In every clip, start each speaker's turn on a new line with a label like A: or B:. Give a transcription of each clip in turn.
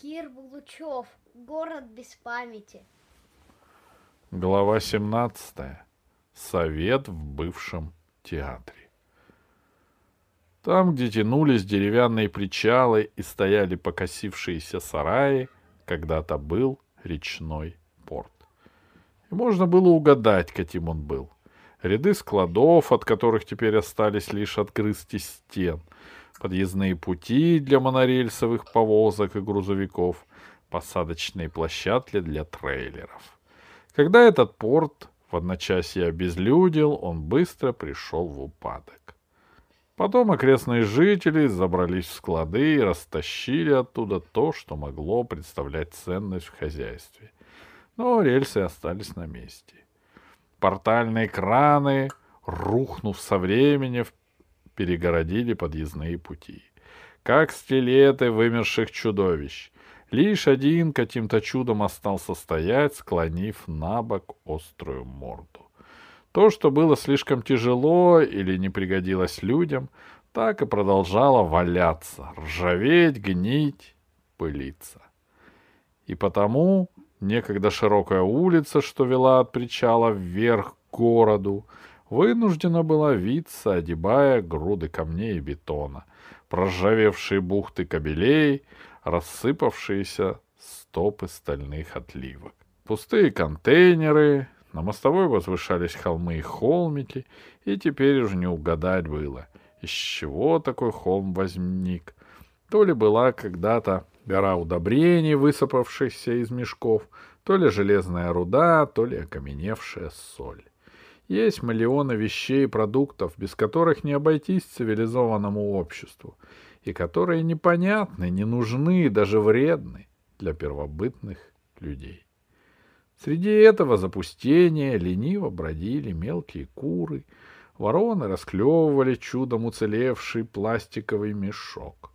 A: Кир Булучев. Город без памяти.
B: Глава 17. Совет в бывшем театре. Там, где тянулись деревянные причалы и стояли покосившиеся сараи, когда-то был речной порт. И можно было угадать, каким он был. Ряды складов, от которых теперь остались лишь отгрызти стен, подъездные пути для монорельсовых повозок и грузовиков, посадочные площадки для трейлеров. Когда этот порт в одночасье обезлюдил, он быстро пришел в упадок. Потом окрестные жители забрались в склады и растащили оттуда то, что могло представлять ценность в хозяйстве. Но рельсы остались на месте. Портальные краны, рухнув со времени, перегородили подъездные пути. Как стилеты вымерших чудовищ. Лишь один каким-то чудом остался стоять, склонив на бок острую морду. То, что было слишком тяжело или не пригодилось людям, так и продолжало валяться, ржаветь, гнить, пылиться. И потому некогда широкая улица, что вела от причала вверх к городу, вынуждена была виться, одебая груды камней и бетона, проржавевшие бухты кабелей, рассыпавшиеся стопы стальных отливок. Пустые контейнеры, на мостовой возвышались холмы и холмики, и теперь уже не угадать было, из чего такой холм возник. То ли была когда-то гора удобрений, высыпавшихся из мешков, то ли железная руда, то ли окаменевшая соль. Есть миллионы вещей и продуктов, без которых не обойтись цивилизованному обществу, и которые непонятны, не нужны и даже вредны для первобытных людей. Среди этого запустения лениво бродили мелкие куры, вороны расклевывали чудом уцелевший пластиковый мешок.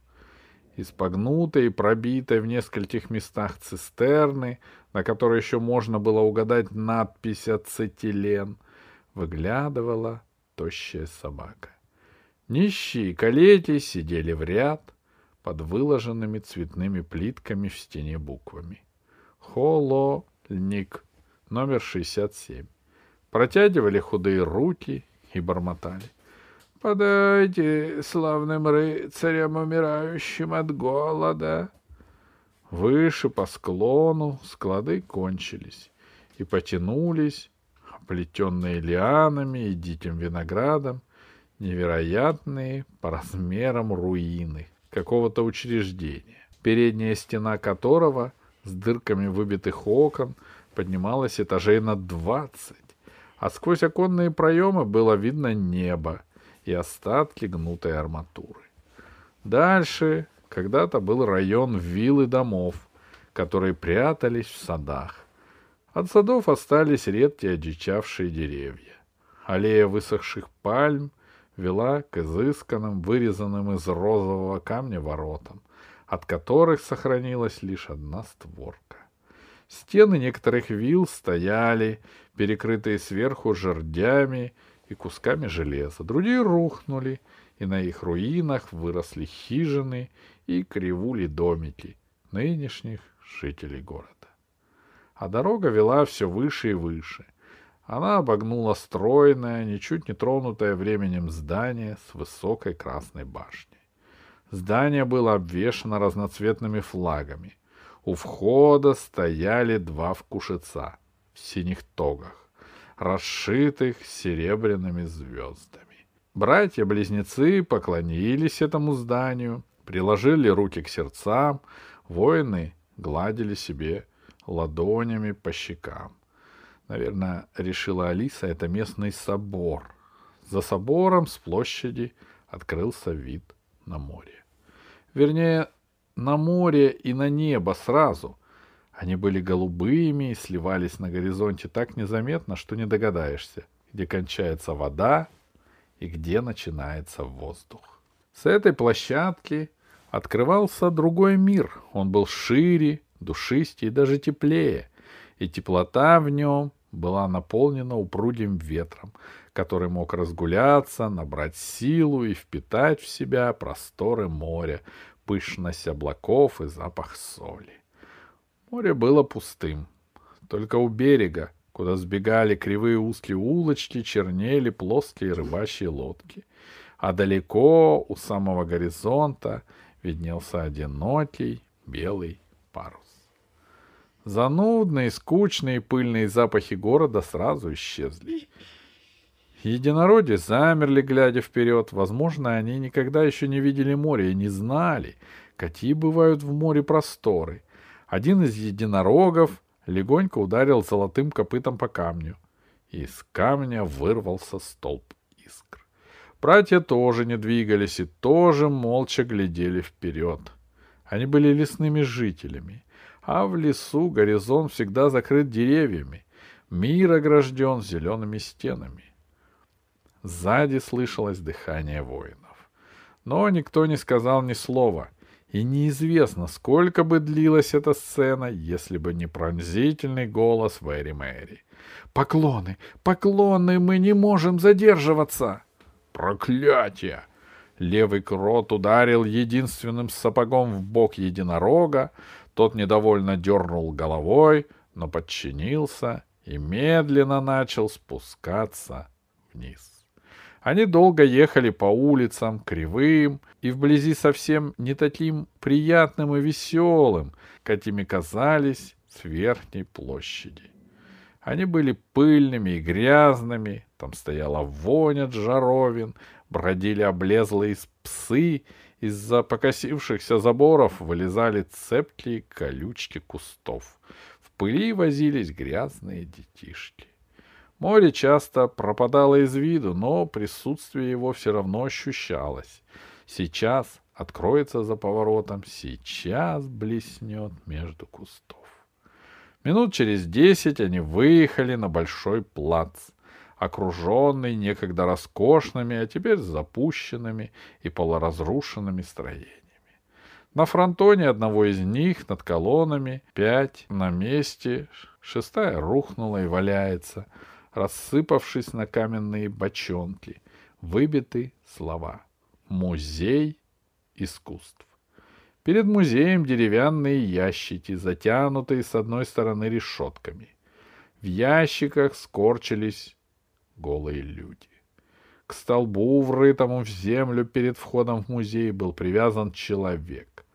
B: Из погнутой и пробитой в нескольких местах цистерны, на которой еще можно было угадать надпись «Ацетилен», выглядывала тощая собака. Нищие калети сидели в ряд под выложенными цветными плитками в стене буквами. Холо Ник, номер 67. Протягивали худые руки и бормотали. «Подайте славным рыцарям, умирающим от голода!» Выше по склону склады кончились и потянулись, оплетенные лианами и диким виноградом, невероятные по размерам руины какого-то учреждения, передняя стена которого — с дырками выбитых окон поднималась этажей на двадцать, а сквозь оконные проемы было видно небо и остатки гнутой арматуры. Дальше когда-то был район вилл и домов, которые прятались в садах. От садов остались редкие одичавшие деревья. Аллея высохших пальм вела к изысканным, вырезанным из розового камня воротам, от которых сохранилась лишь одна створка. Стены некоторых вилл стояли, перекрытые сверху жердями и кусками железа. Другие рухнули, и на их руинах выросли хижины и кривули домики нынешних жителей города. А дорога вела все выше и выше. Она обогнула стройное, ничуть не тронутое временем здание с высокой красной башней. Здание было обвешано разноцветными флагами. У входа стояли два вкушица в синих тогах, расшитых серебряными звездами. Братья-близнецы поклонились этому зданию, приложили руки к сердцам, воины гладили себе ладонями по щекам. Наверное, решила Алиса, это местный собор. За собором с площади открылся вид на море. Вернее, на море и на небо сразу. Они были голубыми и сливались на горизонте так незаметно, что не догадаешься, где кончается вода и где начинается воздух. С этой площадки открывался другой мир. Он был шире, душистее и даже теплее, и теплота в нем была наполнена упругим ветром, который мог разгуляться, набрать силу и впитать в себя просторы моря, пышность облаков и запах соли. Море было пустым. Только у берега, куда сбегали кривые узкие улочки, чернели плоские рыбачьи лодки. А далеко, у самого горизонта, виднелся одинокий белый парус. Занудные, скучные пыльные запахи города сразу исчезли. Единороди замерли, глядя вперед. Возможно, они никогда еще не видели море и не знали, какие бывают в море просторы. Один из единорогов легонько ударил золотым копытом по камню. Из камня вырвался столб искр. Братья тоже не двигались и тоже молча глядели вперед. Они были лесными жителями, а в лесу горизонт всегда закрыт деревьями, мир огражден зелеными стенами. Сзади слышалось дыхание воинов. Но никто не сказал ни слова, и неизвестно, сколько бы длилась эта сцена, если бы не пронзительный голос Вэри Мэри. «Поклоны! Поклоны! Мы не можем задерживаться!» «Проклятие!» Левый крот ударил единственным сапогом в бок единорога, тот недовольно дернул головой, но подчинился и медленно начал спускаться вниз. Они долго ехали по улицам, кривым и вблизи совсем не таким приятным и веселым, какими казались с верхней площади. Они были пыльными и грязными, там стояла вонь от жаровин, бродили облезлые псы, из-за покосившихся заборов вылезали цепкие колючки кустов. В пыли возились грязные детишки. Море часто пропадало из виду, но присутствие его все равно ощущалось. Сейчас откроется за поворотом, сейчас блеснет между кустов. Минут через десять они выехали на большой плац окруженный некогда роскошными, а теперь запущенными и полуразрушенными строениями. На фронтоне одного из них над колоннами пять на месте, шестая рухнула и валяется, рассыпавшись на каменные бочонки, выбиты слова «Музей искусств». Перед музеем деревянные ящики, затянутые с одной стороны решетками. В ящиках скорчились голые люди. К столбу, врытому в землю перед входом в музей, был привязан человек.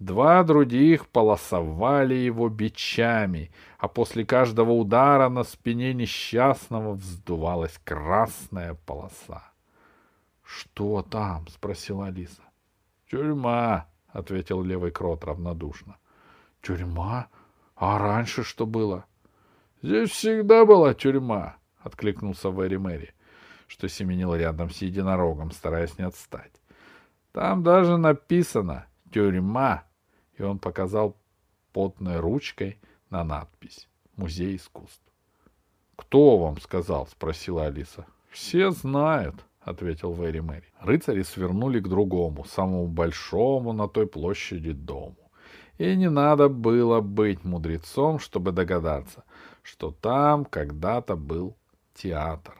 B: Два других полосовали его бичами, а после каждого удара на спине несчастного вздувалась красная полоса. — Что там? — спросила Алиса. — Тюрьма, — ответил левый крот равнодушно. — Тюрьма? А раньше что было? — Здесь всегда была тюрьма. — откликнулся Вэри Мэри, что семенил рядом с единорогом, стараясь не отстать. — Там даже написано «Тюрьма», и он показал потной ручкой на надпись «Музей искусств». — Кто вам сказал? — спросила Алиса. — Все знают, — ответил Вэри Мэри. Рыцари свернули к другому, самому большому на той площади дому. И не надо было быть мудрецом, чтобы догадаться, что там когда-то был театр.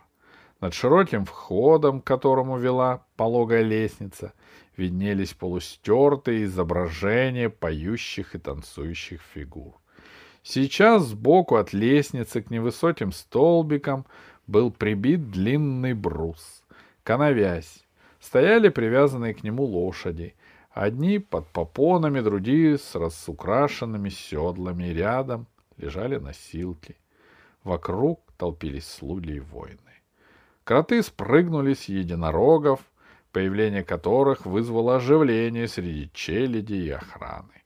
B: Над широким входом, к которому вела пологая лестница, виднелись полустертые изображения поющих и танцующих фигур. Сейчас сбоку от лестницы к невысоким столбикам был прибит длинный брус, коновязь. Стояли привязанные к нему лошади, одни под попонами, другие с разукрашенными седлами, рядом лежали носилки. Вокруг толпились слуги и воины. Кроты спрыгнули с единорогов, появление которых вызвало оживление среди челяди и охраны.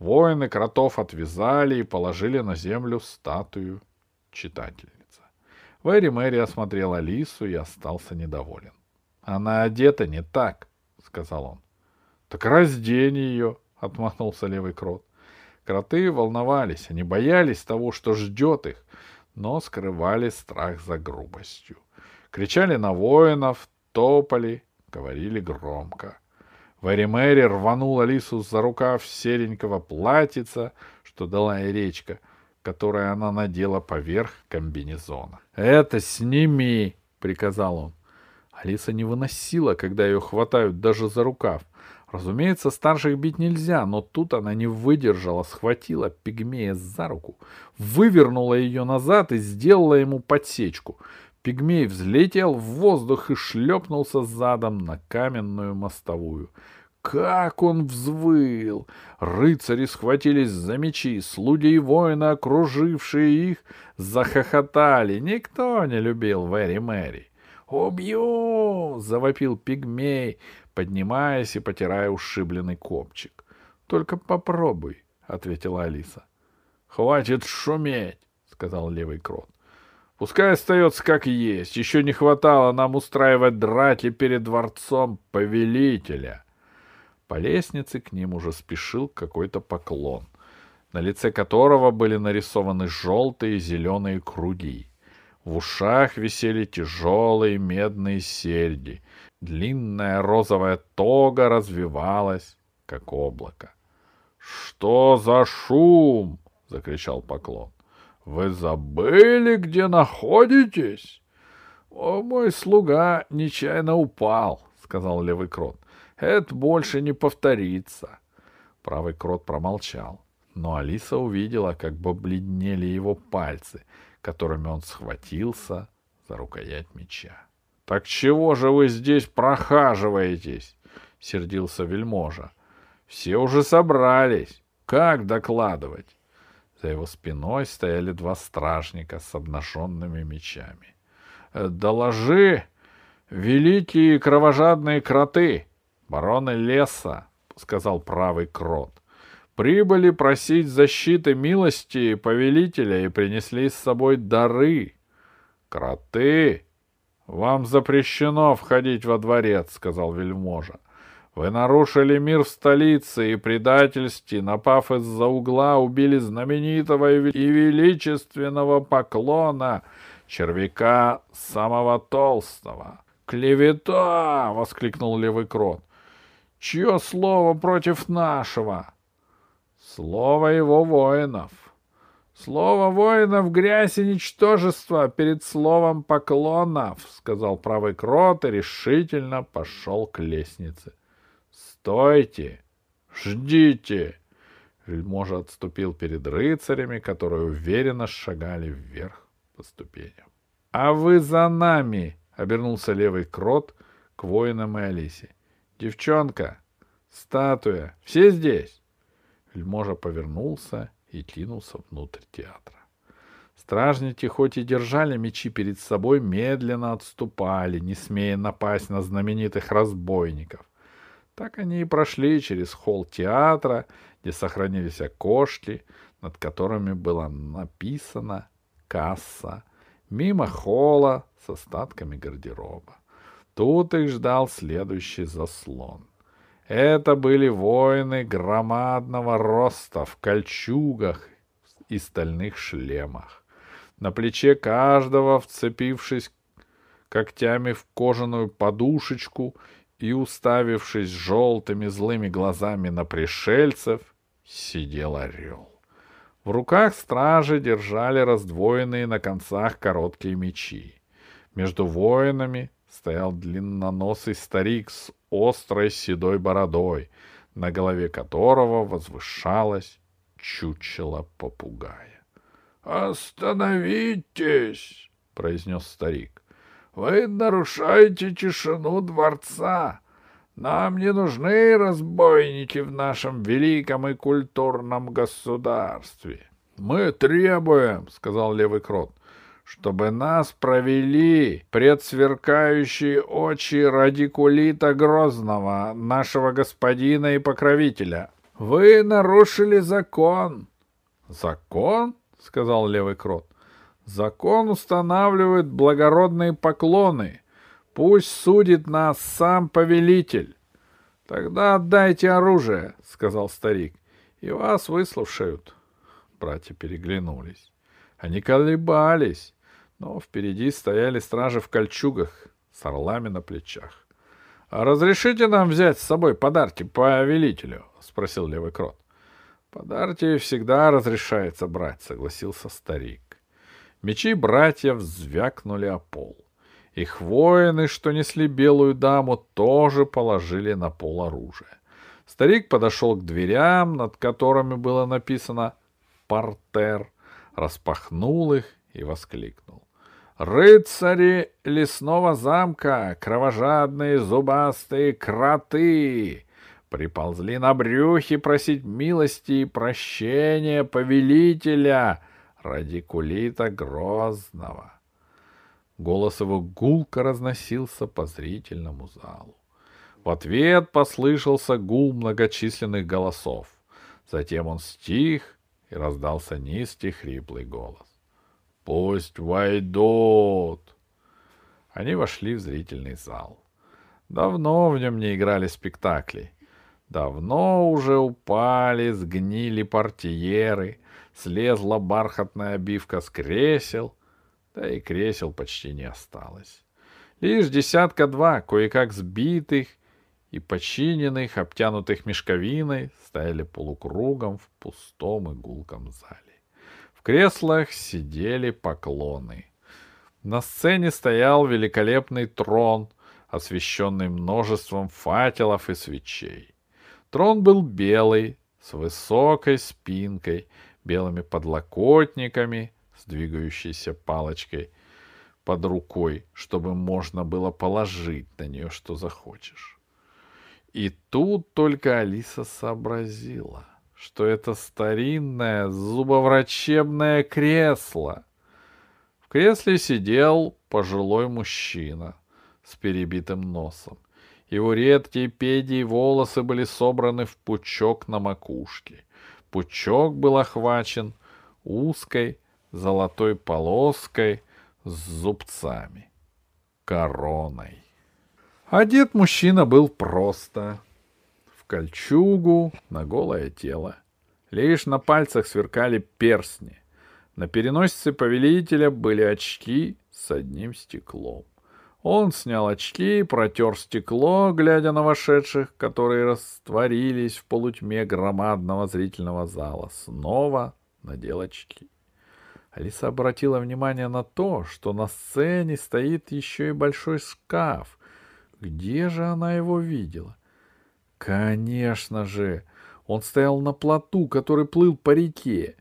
B: Воины кротов отвязали и положили на землю статую читательницы. Вэри Мэри осмотрел Алису и остался недоволен. — Она одета не так, — сказал он. — Так раздень ее, — отмахнулся левый крот. Кроты волновались, они боялись того, что ждет их, но скрывали страх за грубостью. Кричали на воинов, топали, говорили громко. Вэри Мэри рванула Лису за рукав серенького платьица, что дала ей речка, которое она надела поверх комбинезона. — Это сними! — приказал он. Алиса не выносила, когда ее хватают даже за рукав. Разумеется, старших бить нельзя, но тут она не выдержала, схватила пигмея за руку, вывернула ее назад и сделала ему подсечку. Пигмей взлетел в воздух и шлепнулся задом на каменную мостовую. Как он взвыл! Рыцари схватились за мечи, слуги и воины, окружившие их, захохотали. Никто не любил Вэри Мэри. «Убью!» — завопил пигмей, поднимаясь и потирая ушибленный копчик. «Только попробуй», — ответила Алиса. «Хватит шуметь», — сказал левый крот. «Пускай остается как есть. Еще не хватало нам устраивать драки перед дворцом повелителя». По лестнице к ним уже спешил какой-то поклон, на лице которого были нарисованы желтые и зеленые круги. В ушах висели тяжелые медные серьги. Длинная розовая тога развивалась, как облако. — Что за шум? — закричал поклон. — Вы забыли, где находитесь? — О, мой слуга нечаянно упал, — сказал левый крот. — Это больше не повторится. Правый крот промолчал, но Алиса увидела, как побледнели его пальцы — которыми он схватился за рукоять меча. — Так чего же вы здесь прохаживаетесь? — сердился вельможа. — Все уже собрались. Как докладывать? За его спиной стояли два стражника с обнаженными мечами. «Э, — Доложи, великие кровожадные кроты, бароны леса, — сказал правый крот прибыли просить защиты милости повелителя и принесли с собой дары. Кроты! Вам запрещено входить во дворец, сказал вельможа. Вы нарушили мир в столице и предательстве, напав из-за угла, убили знаменитого и величественного поклона, червяка самого толстого. «Клевета!» — воскликнул левый крот. «Чье слово против нашего?» Слово его воинов. Слово воинов — грязь и ничтожество перед словом поклонов, — сказал правый крот и решительно пошел к лестнице. — Стойте! Ждите! Вельможа отступил перед рыцарями, которые уверенно шагали вверх по ступеням. — А вы за нами! — обернулся левый крот к воинам и Алисе. — Девчонка! Статуя! Все здесь! Вельможа повернулся и кинулся внутрь театра. Стражники, хоть и держали мечи перед собой, медленно отступали, не смея напасть на знаменитых разбойников. Так они и прошли через холл театра, где сохранились окошки, над которыми было написано «Касса», мимо холла с остатками гардероба. Тут их ждал следующий заслон. Это были воины громадного роста в кольчугах и стальных шлемах. На плече каждого, вцепившись когтями в кожаную подушечку и уставившись желтыми злыми глазами на пришельцев, сидел орел. В руках стражи держали раздвоенные на концах короткие мечи. Между воинами стоял длинноносый старик с острой седой бородой, на голове которого возвышалось чучело попугая. «Остановитесь!» — произнес старик. «Вы нарушаете тишину дворца. Нам не нужны разбойники в нашем великом и культурном государстве». «Мы требуем», — сказал левый крот, чтобы нас провели пред сверкающие очи радикулита Грозного, нашего господина и покровителя. Вы нарушили закон. — Закон? — сказал левый крот. — Закон устанавливает благородные поклоны. Пусть судит нас сам повелитель. — Тогда отдайте оружие, — сказал старик, — и вас выслушают. Братья переглянулись. Они колебались но впереди стояли стражи в кольчугах с орлами на плечах. — А разрешите нам взять с собой подарки по велителю? — спросил левый крот. — Подарки всегда разрешается брать, — согласился старик. Мечи братьев звякнули о пол. Их воины, что несли белую даму, тоже положили на пол оружие. Старик подошел к дверям, над которыми было написано «Портер», распахнул их и воскликнул. «Рыцари лесного замка, кровожадные зубастые кроты!» приползли на брюхе просить милости и прощения повелителя радикулита Грозного. Голос его гулко разносился по зрительному залу. В ответ послышался гул многочисленных голосов. Затем он стих, и раздался низкий хриплый голос. «Пусть войдут!» Они вошли в зрительный зал. Давно в нем не играли спектакли. Давно уже упали, сгнили портьеры, слезла бархатная обивка с кресел, да и кресел почти не осталось. Лишь десятка-два кое-как сбитых и починенных, обтянутых мешковиной, стояли полукругом в пустом и зале. Креслах сидели поклоны. На сцене стоял великолепный трон, освещенный множеством факелов и свечей. Трон был белый, с высокой спинкой, белыми подлокотниками, с двигающейся палочкой под рукой, чтобы можно было положить на нее, что захочешь. И тут только Алиса сообразила, что это старинное зубоврачебное кресло. В кресле сидел пожилой мужчина с перебитым носом. Его редкие педи волосы были собраны в пучок на макушке. Пучок был охвачен узкой золотой полоской с зубцами, короной. Одет мужчина был просто. Кольчугу на голое тело. Лишь на пальцах сверкали перстни. На переносице повелителя были очки с одним стеклом. Он снял очки, протер стекло, глядя на вошедших, которые растворились в полутьме громадного зрительного зала. Снова надел очки. Алиса обратила внимание на то, что на сцене стоит еще и большой шкаф. Где же она его видела? Конечно же, он стоял на плоту, который плыл по реке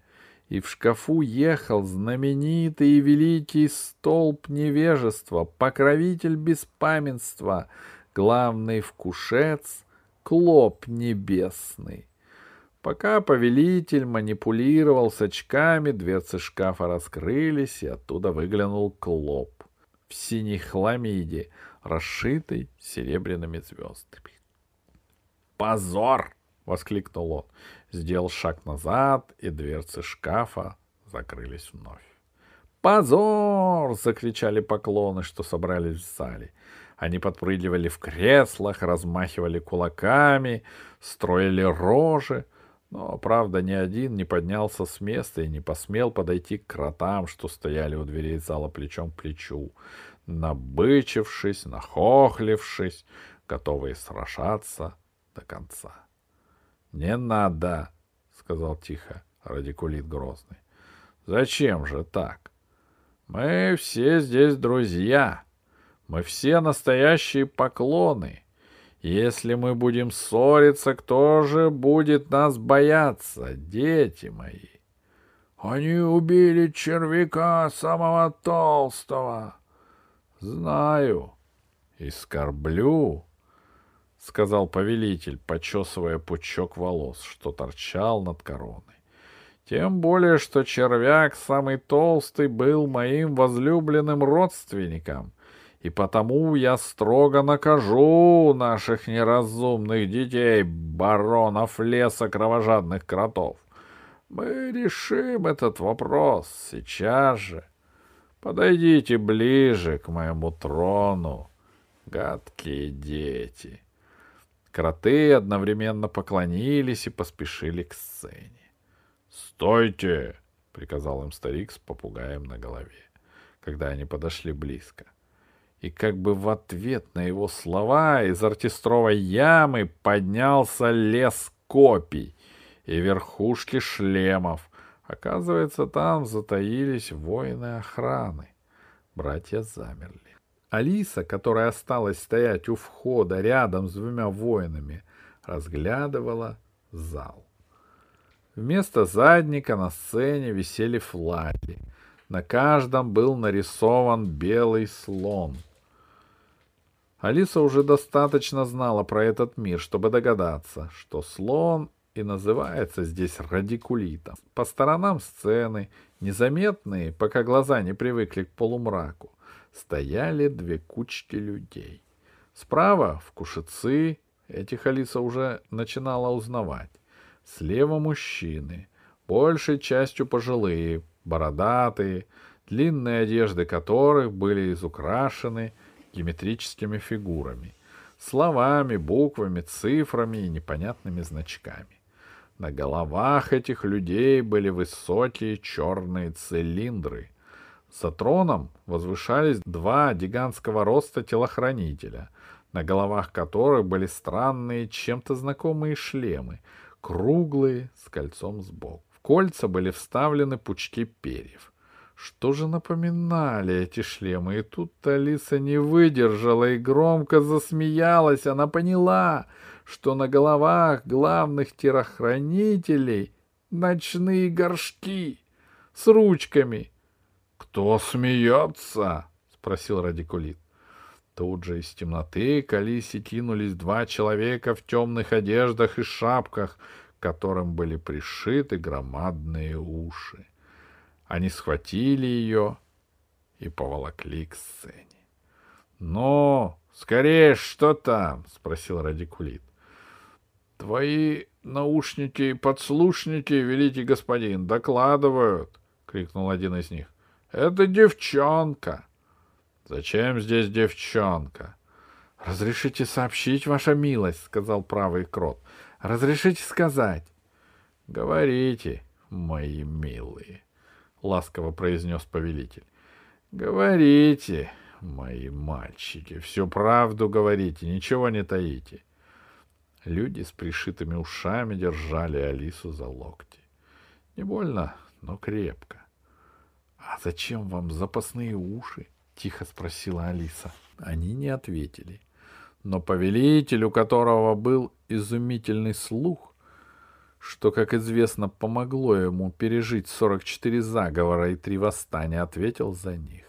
B: и в шкафу ехал знаменитый и великий столб невежества, покровитель беспамятства, главный вкушец, клоп небесный. Пока повелитель манипулировал с очками, дверцы шкафа раскрылись, и оттуда выглянул клоп в синей хламиде, расшитый серебряными звездами. «Позор!» — воскликнул он сделал шаг назад, и дверцы шкафа закрылись вновь. «Позор!» — закричали поклоны, что собрались в зале. Они подпрыгивали в креслах, размахивали кулаками, строили рожи. Но, правда, ни один не поднялся с места и не посмел подойти к кротам, что стояли у дверей зала плечом к плечу, набычившись, нахохлившись, готовые сражаться до конца. Не надо, сказал тихо радикулит грозный. Зачем же так? Мы все здесь друзья. Мы все настоящие поклоны. Если мы будем ссориться, кто же будет нас бояться, дети мои? Они убили червяка самого толстого. Знаю и скорблю — сказал повелитель, почесывая пучок волос, что торчал над короной. Тем более, что червяк самый толстый был моим возлюбленным родственником, и потому я строго накажу наших неразумных детей, баронов леса кровожадных кротов. Мы решим этот вопрос сейчас же. Подойдите ближе к моему трону, гадкие дети. — Кроты одновременно поклонились и поспешили к сцене. «Стойте!» — приказал им старик с попугаем на голове, когда они подошли близко. И как бы в ответ на его слова из артистровой ямы поднялся лес копий и верхушки шлемов. Оказывается, там затаились воины охраны. Братья замерли. Алиса, которая осталась стоять у входа рядом с двумя воинами, разглядывала зал. Вместо задника на сцене висели флаги. На каждом был нарисован белый слон. Алиса уже достаточно знала про этот мир, чтобы догадаться, что слон и называется здесь радикулитом. По сторонам сцены, незаметные, пока глаза не привыкли к полумраку, стояли две кучки людей. Справа в кушицы, этих Алиса уже начинала узнавать. Слева мужчины, большей частью пожилые, бородатые, длинные одежды которых были изукрашены геометрическими фигурами, словами, буквами, цифрами и непонятными значками. На головах этих людей были высокие черные цилиндры. За троном возвышались два гигантского роста телохранителя, на головах которых были странные, чем-то знакомые шлемы, круглые, с кольцом сбоку. В кольца были вставлены пучки перьев. Что же напоминали эти шлемы? И тут Алиса не выдержала и громко засмеялась. Она поняла, что на головах главных терохранителей ночные горшки с ручками. — Кто смеется? — спросил радикулит. Тут же из темноты к Алисе кинулись два человека в темных одеждах и шапках, к которым были пришиты громадные уши. Они схватили ее и поволокли к сцене. — Ну, скорее, что там? — спросил радикулит. — Твои наушники и подслушники, великий господин, докладывают, — крикнул один из них. — Это девчонка. — Зачем здесь девчонка? — Разрешите сообщить, ваша милость, — сказал правый крот. — Разрешите сказать. — Говорите, мои милые, — ласково произнес повелитель. — Говорите, мои мальчики, всю правду говорите, ничего не таите. Люди с пришитыми ушами держали Алису за локти. Не больно, но крепко. — А зачем вам запасные уши? — тихо спросила Алиса. Они не ответили. Но повелитель, у которого был изумительный слух, что, как известно, помогло ему пережить 44 заговора и три восстания, ответил за них.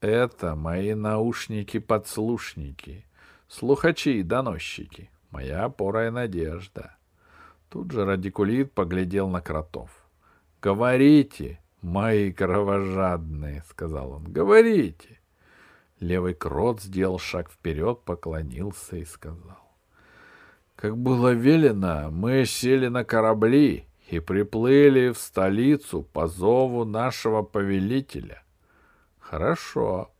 B: Это мои наушники-подслушники, слухачи и доносчики моя опора и надежда. Тут же радикулит поглядел на кротов. — Говорите, мои кровожадные, — сказал он, — говорите. Левый крот сделал шаг вперед, поклонился и сказал. — Как было велено, мы сели на корабли и приплыли в столицу по зову нашего повелителя. — Хорошо.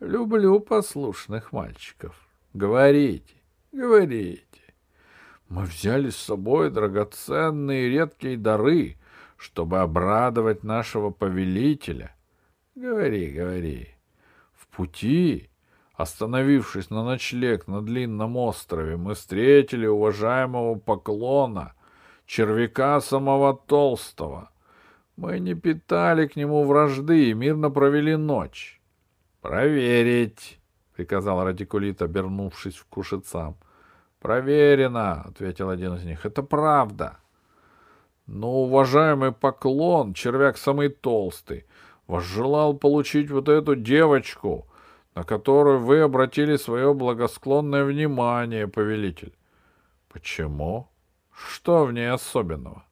B: Люблю послушных мальчиков. Говорите, говорите. Мы взяли с собой драгоценные редкие дары, чтобы обрадовать нашего повелителя. Говори, говори. В пути, остановившись на ночлег на длинном острове, мы встретили уважаемого поклона, червяка самого толстого. Мы не питали к нему вражды и мирно провели ночь. — Проверить, — приказал радикулит, обернувшись к кушицам. Проверено, ответил один из них. Это правда. Но, уважаемый поклон, червяк самый толстый, возжелал получить вот эту девочку, на которую вы обратили свое благосклонное внимание, повелитель. Почему? Что в ней особенного?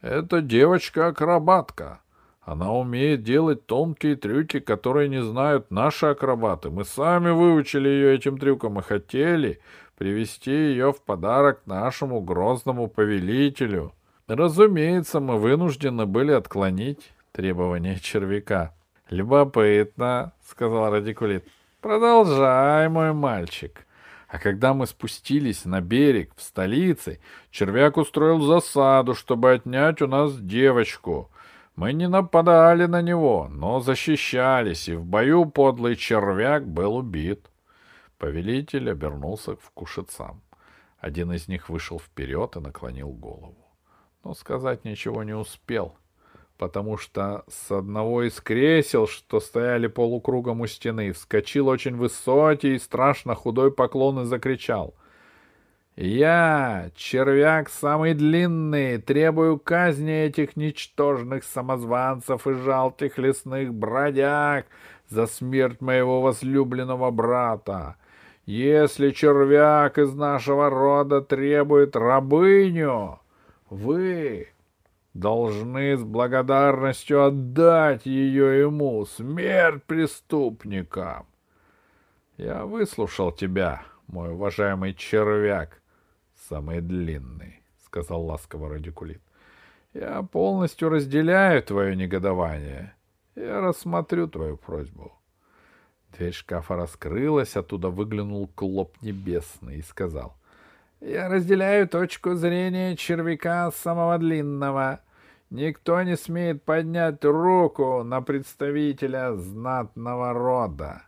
B: Это девочка-акробатка. Она умеет делать тонкие трюки, которые не знают наши акробаты. Мы сами выучили ее этим трюкам и хотели, привести ее в подарок нашему грозному повелителю. Разумеется, мы вынуждены были отклонить требования червяка. «Любопытно», — сказал Радикулит. «Продолжай, мой мальчик». А когда мы спустились на берег в столице, червяк устроил засаду, чтобы отнять у нас девочку. Мы не нападали на него, но защищались, и в бою подлый червяк был убит. Повелитель обернулся к кушицам. Один из них вышел вперед и наклонил голову. Но сказать ничего не успел, потому что с одного из кресел, что стояли полукругом у стены, вскочил очень высокий и страшно худой поклон и закричал. Я, червяк самый длинный, требую казни этих ничтожных самозванцев и жалких лесных бродяг за смерть моего возлюбленного брата. Если червяк из нашего рода требует рабыню, вы должны с благодарностью отдать ее ему, смерть преступникам. Я выслушал тебя, мой уважаемый червяк, самый длинный, — сказал ласково радикулит. Я полностью разделяю твое негодование. Я рассмотрю твою просьбу. Дверь шкафа раскрылась, оттуда выглянул клоп небесный и сказал. Я разделяю точку зрения червяка самого длинного. Никто не смеет поднять руку на представителя знатного рода.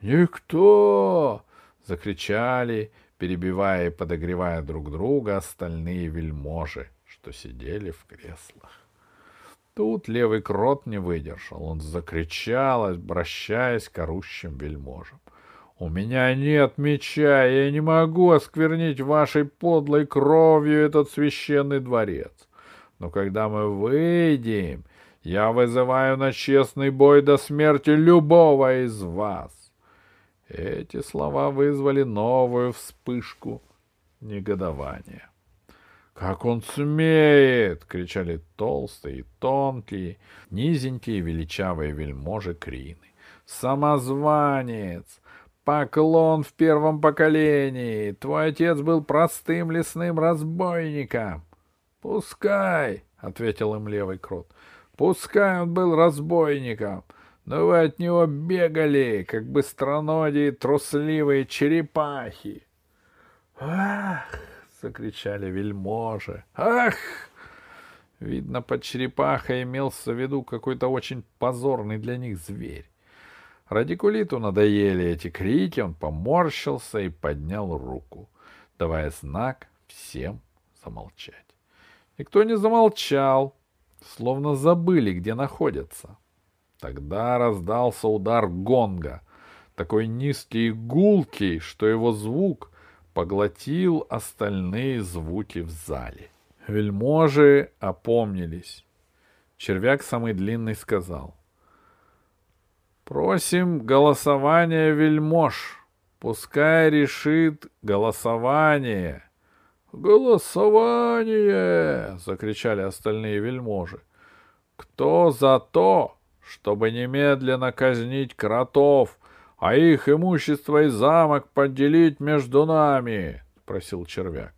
B: «Никто!» — закричали, перебивая и подогревая друг друга остальные вельможи, что сидели в креслах. Тут левый крот не выдержал. Он закричал, обращаясь к орущим вельможам. «У меня нет меча, я не могу осквернить вашей подлой кровью этот священный дворец. Но когда мы выйдем, я вызываю на честный бой до смерти любого из вас. Эти слова вызвали новую вспышку негодования. «Как он смеет!» — кричали толстые, тонкие, низенькие величавые вельможи Крины. «Самозванец! Поклон в первом поколении! Твой отец был простым лесным разбойником!» «Пускай!» — ответил им левый крот. «Пускай он был разбойником!» но вы от него бегали, как быстроногие трусливые черепахи. «Ах!» — закричали вельможи. «Ах!» Видно, под черепахой имелся в виду какой-то очень позорный для них зверь. Радикулиту надоели эти крики, он поморщился и поднял руку, давая знак всем замолчать. Никто не замолчал, словно забыли, где находятся. Тогда раздался удар гонга, такой низкий и гулкий, что его звук поглотил остальные звуки в зале. Вельможи опомнились. Червяк самый длинный сказал. «Просим голосование вельмож. Пускай решит голосование». «Голосование!» — закричали остальные вельможи. «Кто за то, чтобы немедленно казнить кротов, а их имущество и замок поделить между нами? — спросил червяк.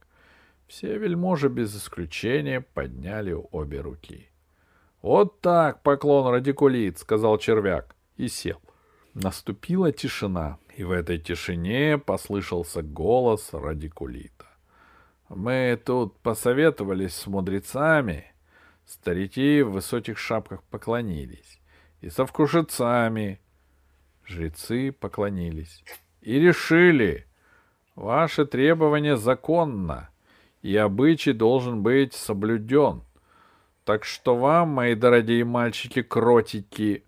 B: Все вельможи без исключения подняли обе руки. — Вот так, поклон радикулит, — сказал червяк и сел. Наступила тишина, и в этой тишине послышался голос радикулита. Мы тут посоветовались с мудрецами. Старики в высоких шапках поклонились и со вкушецами. Жрецы поклонились и решили, ваше требование законно, и обычай должен быть соблюден. Так что вам, мои дорогие мальчики-кротики,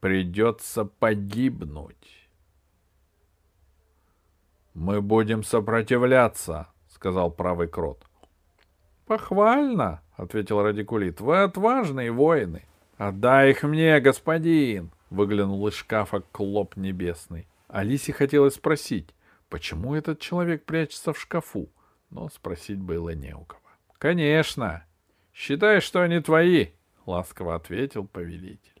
B: придется погибнуть. «Мы будем сопротивляться», — сказал правый крот. «Похвально», — ответил радикулит. «Вы отважные воины. «Отдай их мне, господин!» — выглянул из шкафа клоп небесный. Алисе хотелось спросить, почему этот человек прячется в шкафу, но спросить было не у кого. «Конечно! Считай, что они твои!» — ласково ответил повелитель.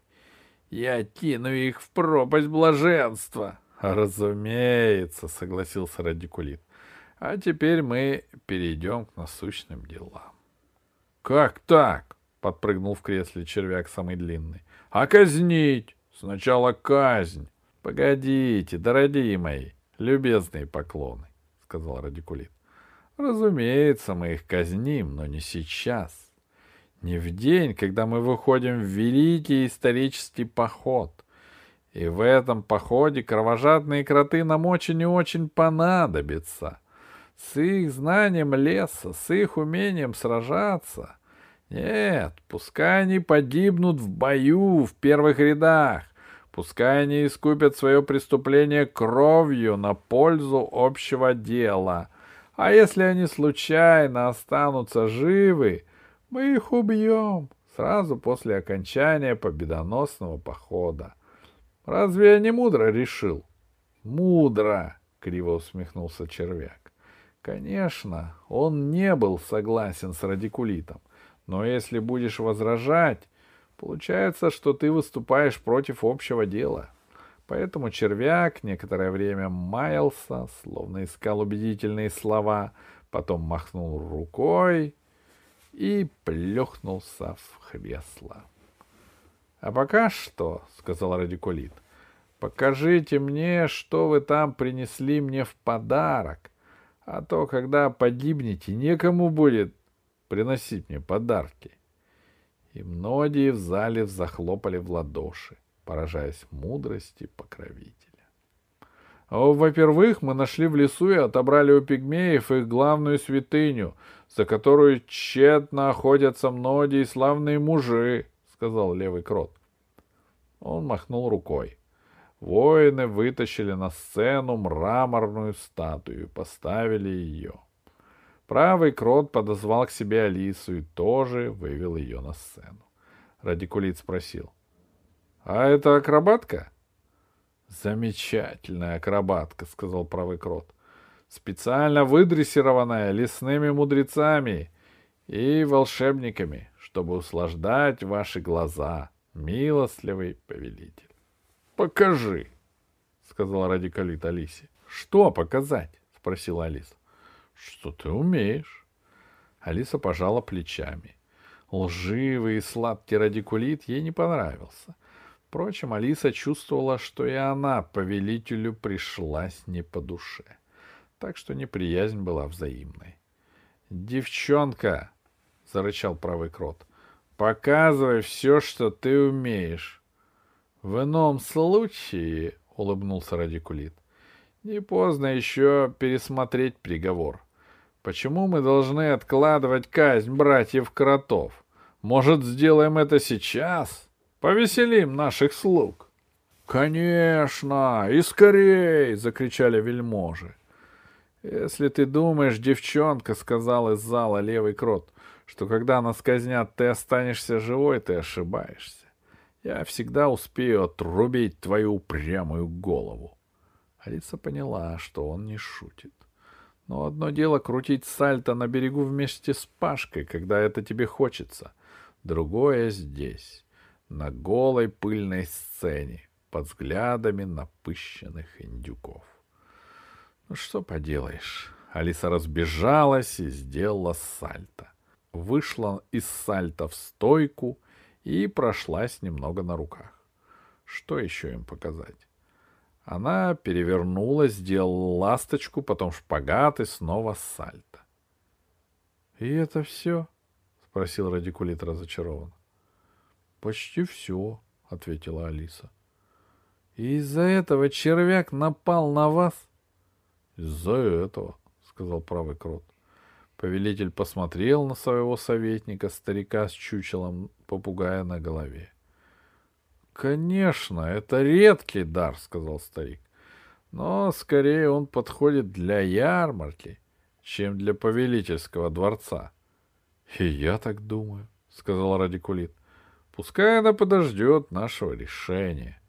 B: «Я кину их в пропасть блаженства!» «Разумеется!» — согласился радикулит. «А теперь мы перейдем к насущным делам». «Как так?» — подпрыгнул в кресле червяк самый длинный. — А казнить? Сначала казнь. — Погодите, дорогие мои, любезные поклоны, — сказал Радикулит. — Разумеется, мы их казним, но не сейчас. Не в день, когда мы выходим в великий исторический поход. И в этом походе кровожадные кроты нам очень и очень понадобятся. С их знанием леса, с их умением сражаться — нет, пускай они погибнут в бою в первых рядах. Пускай они искупят свое преступление кровью на пользу общего дела. А если они случайно останутся живы, мы их убьем сразу после окончания победоносного похода. Разве я не мудро решил? Мудро, криво усмехнулся червяк. Конечно, он не был согласен с радикулитом, но если будешь возражать, получается, что ты выступаешь против общего дела. Поэтому червяк некоторое время маялся, словно искал убедительные слова, потом махнул рукой и плюхнулся в кресло. — А пока что, — сказал радикулит, — покажите мне, что вы там принесли мне в подарок, а то, когда погибнете, некому будет приносить мне подарки. И многие в зале захлопали в ладоши, поражаясь мудрости покровителя. Во-первых, мы нашли в лесу и отобрали у пигмеев их главную святыню, за которую тщетно охотятся многие славные мужи, — сказал левый крот. Он махнул рукой. Воины вытащили на сцену мраморную статую и поставили ее. Правый крот подозвал к себе Алису и тоже вывел ее на сцену. Радикулит спросил. — А это акробатка? — Замечательная акробатка, — сказал правый крот. — Специально выдрессированная лесными мудрецами и волшебниками, чтобы услаждать ваши глаза, милостливый повелитель. Покажи, сказал радикалит Алисе. Что показать? спросила Алиса. Что ты умеешь? Алиса пожала плечами. Лживый и сладкий радикулит ей не понравился. Впрочем, Алиса чувствовала, что и она повелителю пришлась не по душе. Так что неприязнь была взаимной. «Девчонка!» — зарычал правый крот. «Показывай все, что ты умеешь. В ином случае, — улыбнулся Радикулит, — не поздно еще пересмотреть приговор. Почему мы должны откладывать казнь братьев-кротов? Может, сделаем это сейчас? Повеселим наших слуг. — Конечно! И скорей! — закричали вельможи. — Если ты думаешь, девчонка, — сказал из зала левый крот, — что когда нас казнят, ты останешься живой, ты ошибаешься. Я всегда успею отрубить твою упрямую голову. Алиса поняла, что он не шутит. Но одно дело крутить сальто на берегу вместе с Пашкой, когда это тебе хочется. Другое здесь, на голой пыльной сцене, под взглядами напыщенных индюков. Ну что поделаешь. Алиса разбежалась и сделала сальто. Вышла из сальто в стойку — и прошлась немного на руках. Что еще им показать? Она перевернулась, сделала ласточку, потом шпагат и снова сальто. — И это все? — спросил радикулит разочарованно. — Почти все, — ответила Алиса. — И из-за этого червяк напал на вас? — Из-за этого, — сказал правый крот. Повелитель посмотрел на своего советника, старика с чучелом попугая на голове. «Конечно, это редкий дар», — сказал старик. «Но скорее он подходит для ярмарки, чем для повелительского дворца». «И я так думаю», — сказал Радикулит. «Пускай она подождет нашего решения».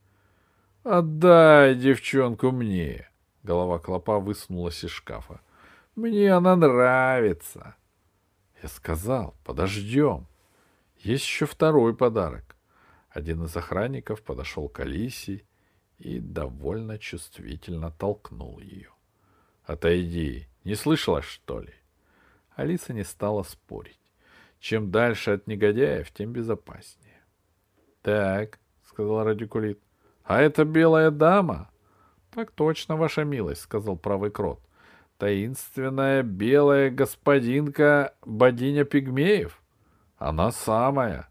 B: «Отдай девчонку мне!» Голова клопа высунулась из шкафа. «Мне она нравится!» Я сказал, подождем. Есть еще второй подарок. Один из охранников подошел к Алисе и довольно чувствительно толкнул ее. «Отойди! Не слышала, что ли?» Алиса не стала спорить. Чем дальше от негодяев, тем безопаснее. «Так», — сказал радикулит, — «а это белая дама?» «Так точно, ваша милость», — сказал правый крот. «Таинственная белая господинка богиня пигмеев?» Она самая.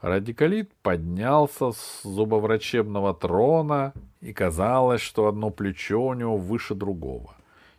B: Радикалит поднялся с зубоврачебного трона, и казалось, что одно плечо у него выше другого.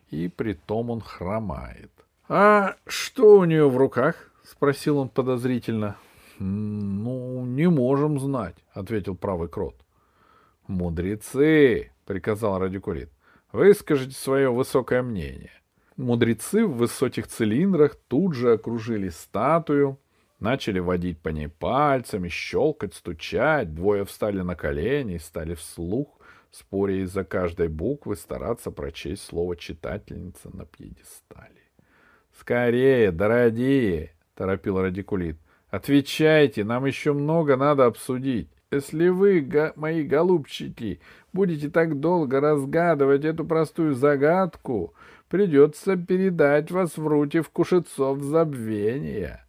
B: И притом он хромает. — А что у нее в руках? — спросил он подозрительно. — Ну, не можем знать, — ответил правый крот. — Мудрецы, — приказал радикулит, — выскажите свое высокое мнение. Мудрецы в высоких цилиндрах тут же окружили статую, начали водить по ней пальцами, щелкать, стучать. Двое встали на колени и стали вслух, споря из-за каждой буквы, стараться прочесть слово читательница на пьедестале. «Скорее, дорогие!» — торопил радикулит. «Отвечайте, нам еще много надо обсудить. Если вы, го- мои голубчики, будете так долго разгадывать эту простую загадку, придется передать вас в руки вкушецов забвения».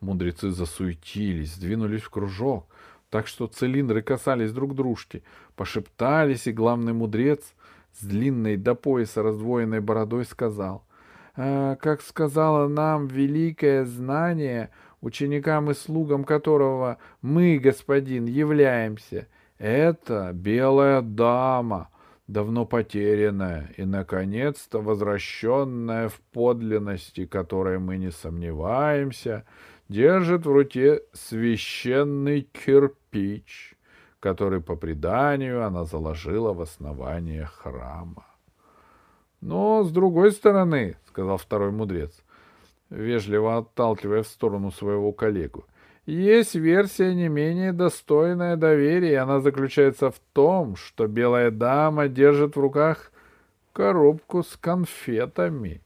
B: Мудрецы засуетились, сдвинулись в кружок, так что цилиндры касались друг дружки, пошептались, и главный мудрец с длинной до пояса раздвоенной бородой сказал, «А, «Как сказала нам великое знание, ученикам и слугам которого мы, господин, являемся, это белая дама, давно потерянная и, наконец-то, возвращенная в подлинности, которой мы не сомневаемся, держит в руке священный кирпич, который, по преданию, она заложила в основание храма. Но, с другой стороны, — сказал второй мудрец, вежливо отталкивая в сторону своего коллегу, — есть версия не менее достойная доверия, и она заключается в том, что белая дама держит в руках коробку с конфетами.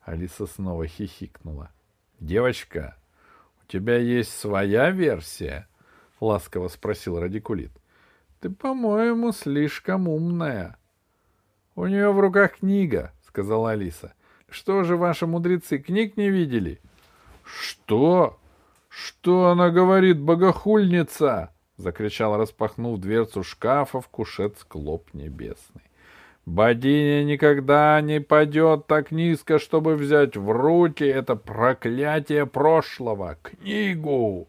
B: Алиса снова хихикнула. — Девочка, у тебя есть своя версия? — ласково спросил радикулит. — Ты, по-моему, слишком умная. — У нее в руках книга, — сказала Алиса. — Что же ваши мудрецы книг не видели? — Что? Что она говорит, богохульница? — закричал, распахнув дверцу шкафа в кушец клоп небесный. Богиня никогда не падет так низко, чтобы взять в руки это проклятие прошлого, книгу.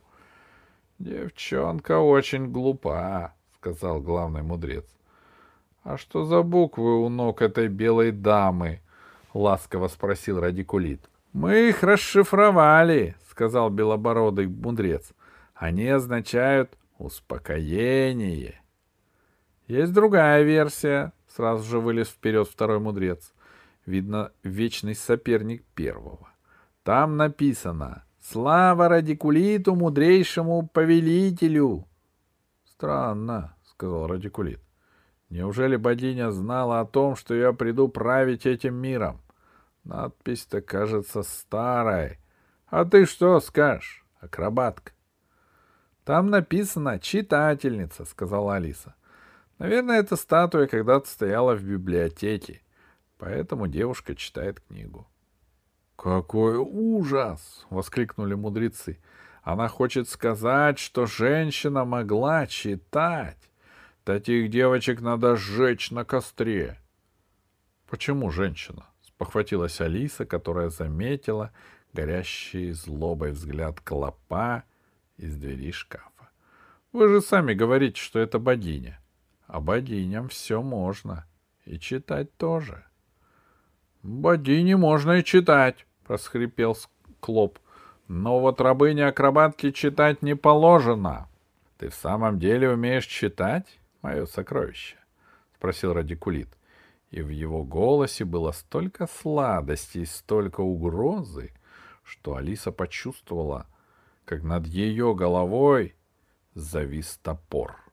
B: Девчонка очень глупа, сказал главный мудрец. А что за буквы у ног этой белой дамы? Ласково спросил радикулит. Мы их расшифровали, сказал белобородый мудрец. Они означают успокоение. Есть другая версия, Сразу же вылез вперед второй мудрец. Видно, вечный соперник первого. Там написано «Слава радикулиту, мудрейшему повелителю!» «Странно», — сказал радикулит. «Неужели богиня знала о том, что я приду править этим миром? Надпись-то кажется старой. А ты что скажешь, акробатка?» «Там написано «читательница», — сказала Алиса. Наверное, эта статуя когда-то стояла в библиотеке, поэтому девушка читает книгу. «Какой ужас!» — воскликнули мудрецы. «Она хочет сказать, что женщина могла читать. Таких девочек надо сжечь на костре». «Почему женщина?» — спохватилась Алиса, которая заметила горящий злобой взгляд клопа из двери шкафа. «Вы же сами говорите, что это богиня». А богиням все можно. И читать тоже. — Богине можно и читать, — просхрипел Клоп. — Но вот рабыне-акробатке читать не положено. — Ты в самом деле умеешь читать, мое сокровище? — спросил радикулит. И в его голосе было столько сладости и столько угрозы, что Алиса почувствовала, как над ее головой завис топор. —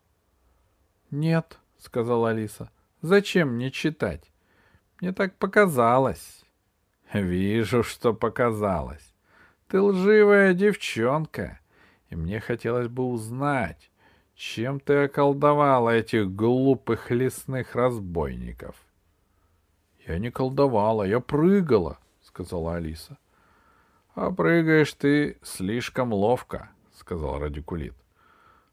B: «Нет», — сказала Алиса. «Зачем мне читать? Мне так показалось». «Вижу, что показалось. Ты лживая девчонка, и мне хотелось бы узнать, чем ты околдовала этих глупых лесных разбойников». «Я не колдовала, я прыгала», — сказала Алиса. «А прыгаешь ты слишком ловко», — сказал Радикулит.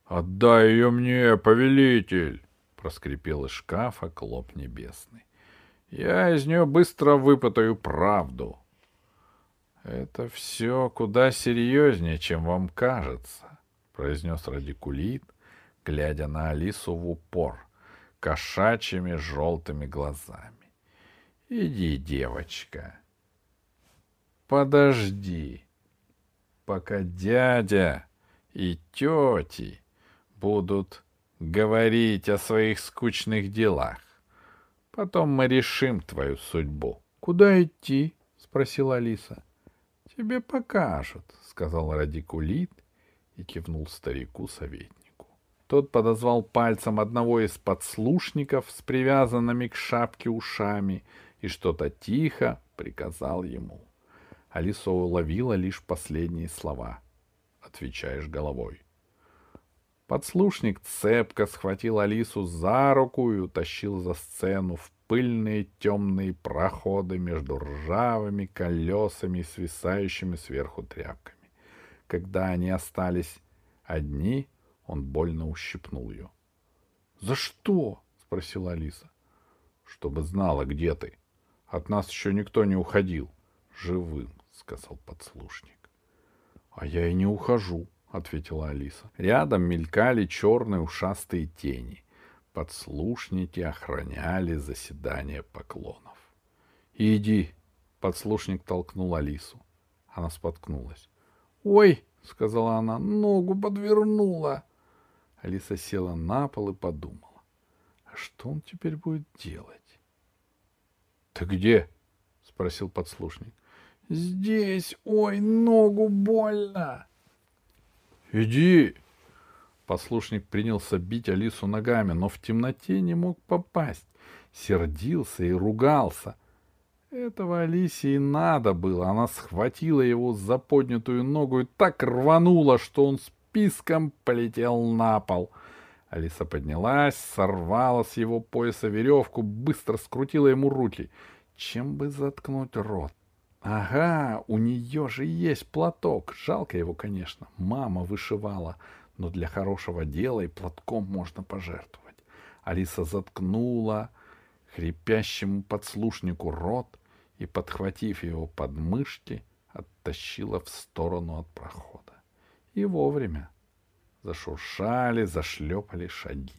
B: «Отдай ее мне, повелитель!» — проскрипел из шкафа клоп небесный. «Я из нее быстро выпытаю правду». «Это все куда серьезнее, чем вам кажется», — произнес радикулит, глядя на Алису в упор, кошачьими желтыми глазами. «Иди, девочка, подожди, пока дядя и тети будут говорить о своих скучных делах. Потом мы решим твою судьбу. Куда идти? спросила Алиса. Тебе покажут, сказал радикулит и кивнул старику советнику. Тот подозвал пальцем одного из подслушников с привязанными к шапке ушами и что-то тихо приказал ему. Алиса уловила лишь последние слова. Отвечаешь головой. Подслушник цепко схватил Алису за руку и утащил за сцену в пыльные темные проходы между ржавыми колесами и свисающими сверху тряпками. Когда они остались одни, он больно ущипнул ее. — За что? — спросила Алиса. — Чтобы знала, где ты. От нас еще никто не уходил. — Живым, — сказал подслушник. — А я и не ухожу, — ответила Алиса. Рядом мелькали черные ушастые тени. Подслушники охраняли заседание поклонов. «Иди!» — подслушник толкнул Алису. Она споткнулась. «Ой!» — сказала она. «Ногу подвернула!» Алиса села на пол и подумала. «А что он теперь будет делать?» «Ты где?» — спросил подслушник. «Здесь! Ой, ногу больно!» «Иди!» Послушник принялся бить Алису ногами, но в темноте не мог попасть. Сердился и ругался. Этого Алисе и надо было. Она схватила его за поднятую ногу и так рванула, что он списком полетел на пол. Алиса поднялась, сорвала с его пояса веревку, быстро скрутила ему руки. Чем бы заткнуть рот? Ага, у нее же есть платок. Жалко его, конечно. Мама вышивала но для хорошего дела и платком можно пожертвовать. Алиса заткнула хрипящему подслушнику рот и, подхватив его под мышки, оттащила в сторону от прохода. И вовремя зашуршали, зашлепали шаги.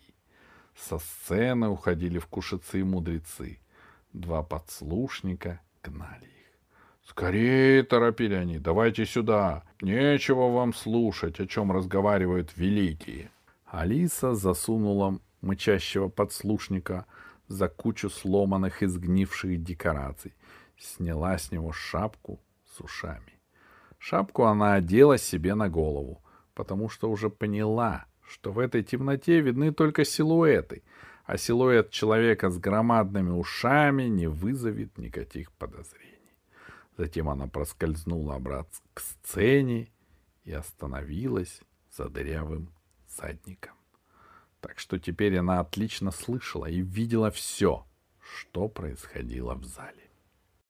B: Со сцены уходили вкушицы и мудрецы. Два подслушника гнали «Скорее!» — торопили они. «Давайте сюда! Нечего вам слушать, о чем разговаривают великие!» Алиса засунула мычащего подслушника за кучу сломанных и сгнивших декораций, сняла с него шапку с ушами. Шапку она одела себе на голову, потому что уже поняла, что в этой темноте видны только силуэты, а силуэт человека с громадными ушами не вызовет никаких подозрений. Затем она проскользнула обратно к сцене и остановилась за дырявым задником. Так что теперь она отлично слышала и видела все, что происходило в зале.